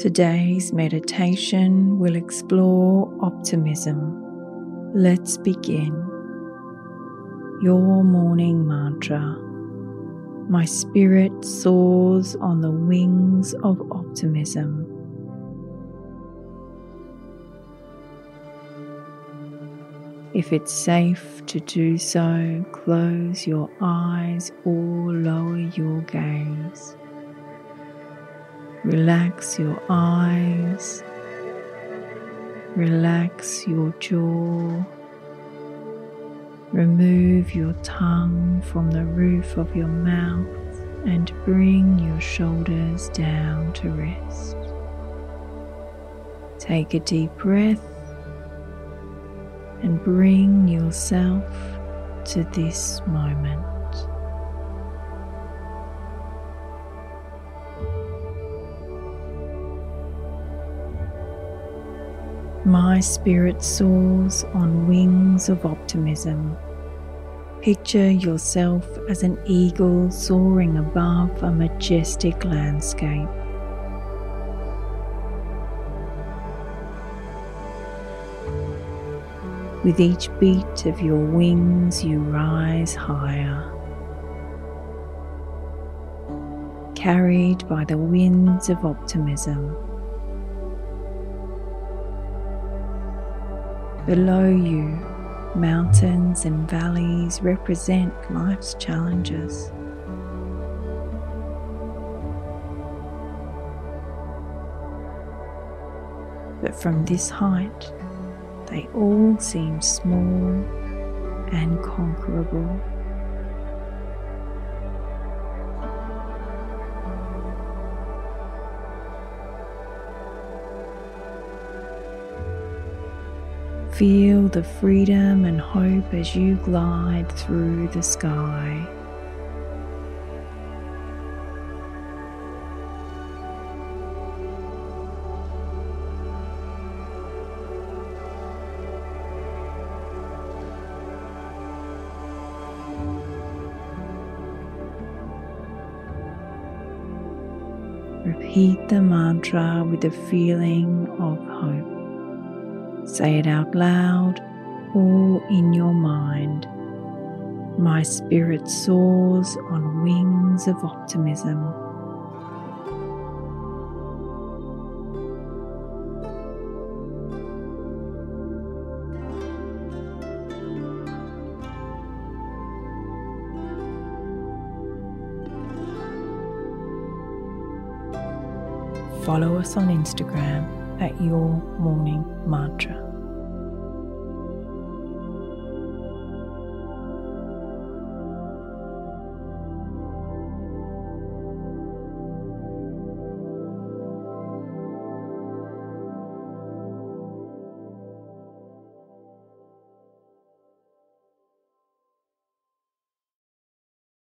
Today's meditation will explore optimism. Let's begin. Your morning mantra. My spirit soars on the wings of optimism. If it's safe to do so, close your eyes or lower your gaze. Relax your eyes, relax your jaw, remove your tongue from the roof of your mouth and bring your shoulders down to rest. Take a deep breath and bring yourself to this moment. My spirit soars on wings of optimism. Picture yourself as an eagle soaring above a majestic landscape. With each beat of your wings, you rise higher. Carried by the winds of optimism. Below you, mountains and valleys represent life's challenges. But from this height, they all seem small and conquerable. Feel the freedom and hope as you glide through the sky. Repeat the mantra with a feeling of hope. Say it out loud or in your mind. My spirit soars on wings of optimism. follow us on Instagram at Your Morning Mantra.